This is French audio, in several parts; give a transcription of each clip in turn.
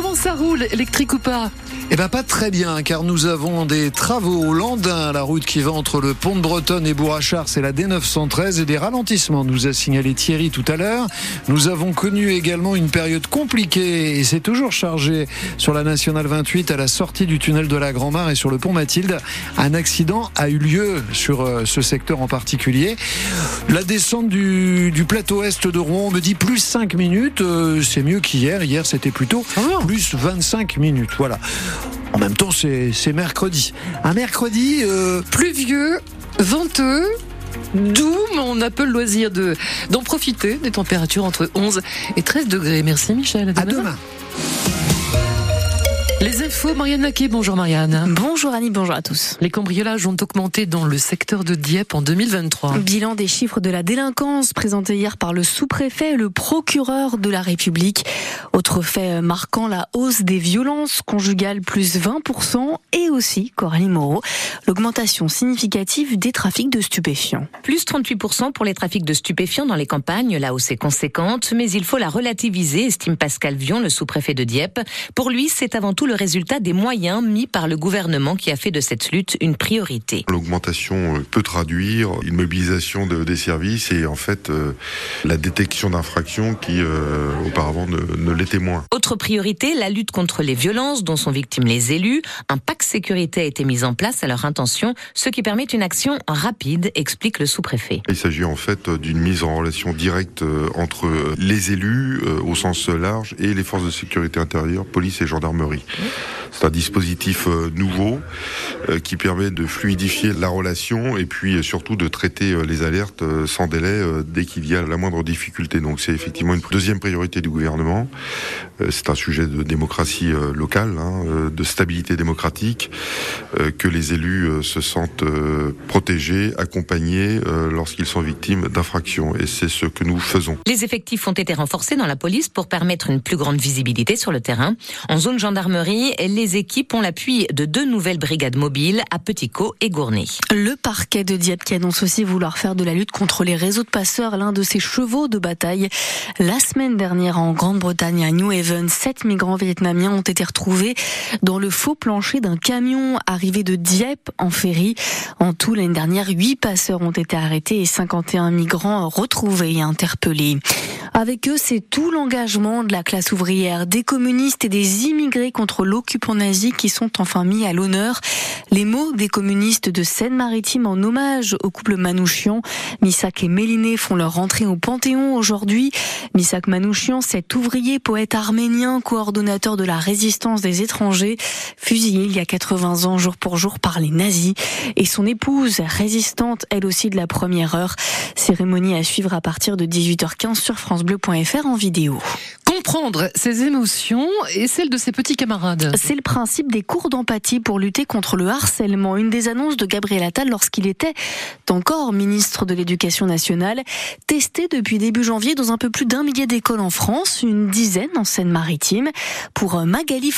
comment ça roule, électrique ou pas eh bien pas très bien, car nous avons des travaux au Landin, la route qui va entre le pont de Bretonne et Bourrachard, c'est la D913, et des ralentissements, nous a signalé Thierry tout à l'heure. Nous avons connu également une période compliquée, et c'est toujours chargé sur la Nationale 28 à la sortie du tunnel de la Grand-Mare et sur le pont Mathilde. Un accident a eu lieu sur euh, ce secteur en particulier. La descente du, plateau est de Rouen, on me dit plus 5 minutes, euh, c'est mieux qu'hier. Hier, c'était plutôt ah plus 25 minutes. Voilà. En même temps, c'est mercredi. Un mercredi euh, pluvieux, venteux. Doux, mais on a peu le loisir d'en profiter des températures entre 11 et 13 degrés. Merci Michel. À demain. Les infos, Marianne Naquet. Bonjour Marianne. Bonjour Annie, bonjour à tous. Les cambriolages ont augmenté dans le secteur de Dieppe en 2023. Bilan des chiffres de la délinquance présenté hier par le sous-préfet et le procureur de la République. Autre fait marquant la hausse des violences conjugales plus 20% et aussi, Coralie Moreau, l'augmentation significative des trafics de stupéfiants. Plus 38% pour les trafics de stupéfiants dans les campagnes, la hausse est conséquente, mais il faut la relativiser, estime Pascal Vion, le sous-préfet de Dieppe. Pour lui, c'est avant tout le résultat des moyens mis par le gouvernement qui a fait de cette lutte une priorité. L'augmentation euh, peut traduire une mobilisation de, des services et en fait euh, la détection d'infractions qui euh, auparavant ne, ne l'était moins. Autre priorité, la lutte contre les violences dont sont victimes les élus. Un pacte sécurité a été mis en place à leur intention, ce qui permet une action rapide, explique le sous-préfet. Il s'agit en fait d'une mise en relation directe entre les élus au sens large et les forces de sécurité intérieure, police et gendarmerie. C'est un dispositif euh, nouveau euh, qui permet de fluidifier la relation et puis euh, surtout de traiter les alertes sans délai dès qu'il y a la moindre difficulté. Donc c'est effectivement une deuxième priorité du gouvernement. C'est un sujet de démocratie locale, hein, de stabilité démocratique, que les élus se sentent protégés, accompagnés lorsqu'ils sont victimes d'infractions. Et c'est ce que nous faisons. Les effectifs ont été renforcés dans la police pour permettre une plus grande visibilité sur le terrain. En zone gendarmerie, les équipes ont l'appui de deux nouvelles brigades mobiles à Petit-Cot et Gournay. Le parquet de Dieppe qui annonce aussi vouloir faire de la lutte contre les réseaux de passeurs l'un de ses chevaux de bataille. La semaine dernière en Grande-Bretagne à New Haven, sept migrants vietnamiens ont été retrouvés dans le faux plancher d'un camion arrivé de Dieppe en ferry. En tout, l'année dernière, huit passeurs ont été arrêtés et 51 migrants retrouvés et interpellés. Avec eux, c'est tout l'engagement de la classe ouvrière, des communistes et des immigrés contre l'occupant nazi qui sont enfin mis à l'honneur. Les mots des communistes de Seine-Maritime en hommage au couple Manouchian. Misak et Méliné font leur rentrée au Panthéon aujourd'hui. Misak Manouchian, cet ouvrier, poète arménien, coordonnateur de la résistance des étrangers, fusillé il y a 80 ans jour pour jour par les nazis. Et son épouse, résistante elle aussi de la première heure. Cérémonie à suivre à partir de 18h15 sur francebleu.fr en vidéo comprendre ses émotions et celles de ses petits camarades. C'est le principe des cours d'empathie pour lutter contre le harcèlement. Une des annonces de Gabriel Attal lorsqu'il était encore ministre de l'Éducation nationale, testé depuis début janvier dans un peu plus d'un millier d'écoles en France, une dizaine en Seine-Maritime. Pour Magali,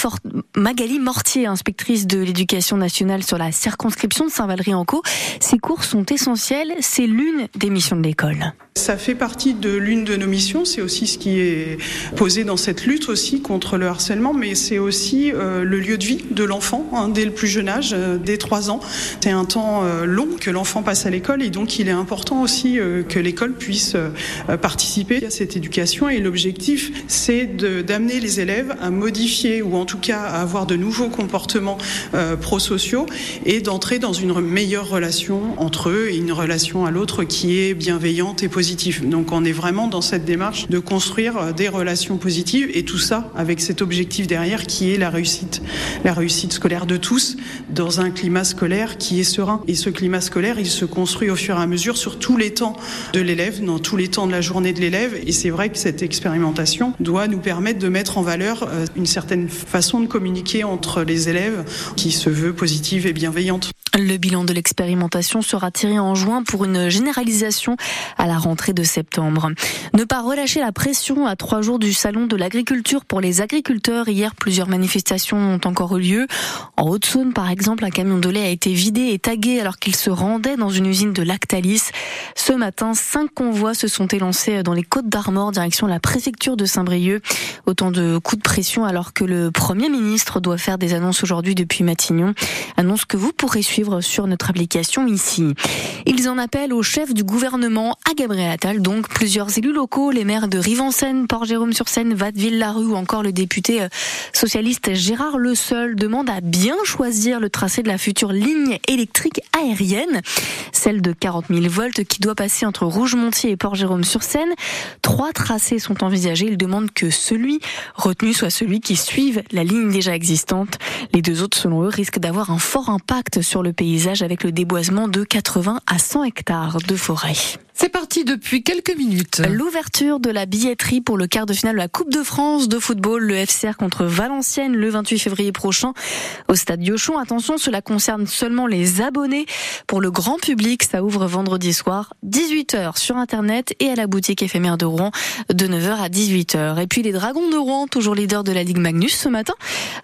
Magali Mortier, inspectrice de l'Éducation nationale sur la circonscription de Saint-Valery-en-Caux, ces cours sont essentiels. C'est l'une des missions de l'école. Ça fait partie de l'une de nos missions. C'est aussi ce qui est posé dans cette lutte aussi contre le harcèlement, mais c'est aussi euh, le lieu de vie de l'enfant hein, dès le plus jeune âge, euh, dès 3 ans. C'est un temps euh, long que l'enfant passe à l'école et donc il est important aussi que l'école puisse participer à cette éducation et l'objectif c'est d'amener les élèves à modifier ou en tout cas à avoir de nouveaux comportements prosociaux et d'entrer dans une meilleure relation entre eux et une relation à l'autre qui est bienveillante et positive. Donc on est vraiment dans cette démarche de construire des relations et tout ça avec cet objectif derrière qui est la réussite, la réussite scolaire de tous dans un climat scolaire qui est serein. Et ce climat scolaire, il se construit au fur et à mesure sur tous les temps de l'élève, dans tous les temps de la journée de l'élève. Et c'est vrai que cette expérimentation doit nous permettre de mettre en valeur euh, une certaine façon de communiquer entre les élèves qui se veut positive et bienveillante. Le bilan de l'expérimentation sera tiré en juin pour une généralisation à la rentrée de septembre. Ne pas relâcher la pression à trois jours du salon de l'agriculture pour les agriculteurs. Hier, plusieurs manifestations ont encore eu lieu. En Haute-Saône, par exemple, un camion de lait a été vidé et tagué alors qu'il se rendait dans une usine de Lactalis. Ce matin, cinq convois se sont élancés dans les Côtes d'Armor, direction la préfecture de Saint-Brieuc. Autant de coups de pression alors que le Premier ministre doit faire des annonces aujourd'hui depuis Matignon. Annonce que vous pourrez suivre sur notre application ici. Ils en appellent au chef du gouvernement, à Gabriel Attal, donc plusieurs élus locaux, les maires de Rive-en-Seine, Port-Jérôme-sur-Seine, Vatteville-la-Rue ou encore le député euh, socialiste Gérard Le Seul demandent à bien choisir le tracé de la future ligne électrique aérienne, celle de 40 000 volts qui doit passer entre Rougemontier et Port-Jérôme-sur-Seine. Trois tracés sont envisagés. Ils demandent que celui retenu soit celui qui suive la ligne déjà existante. Les deux autres, selon eux, risquent d'avoir un fort impact sur le paysage avec le déboisement de 80 à 100 hectares de forêt. C'est parti depuis quelques minutes. L'ouverture de la billetterie pour le quart de finale de la Coupe de France de football, le FCR contre Valenciennes le 28 février prochain au stade Diochon. Attention, cela concerne seulement les abonnés. Pour le grand public, ça ouvre vendredi soir 18h sur internet et à la boutique éphémère de Rouen de 9h à 18h. Et puis les Dragons de Rouen, toujours leader de la Ligue Magnus ce matin,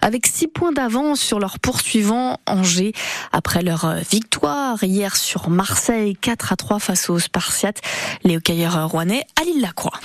avec 6 points d'avance sur leur poursuivant Angers après leur victoire hier sur Marseille 4 à 3 face aux Spartiates les hockeyeurs rouennais à l'île-la-Croix.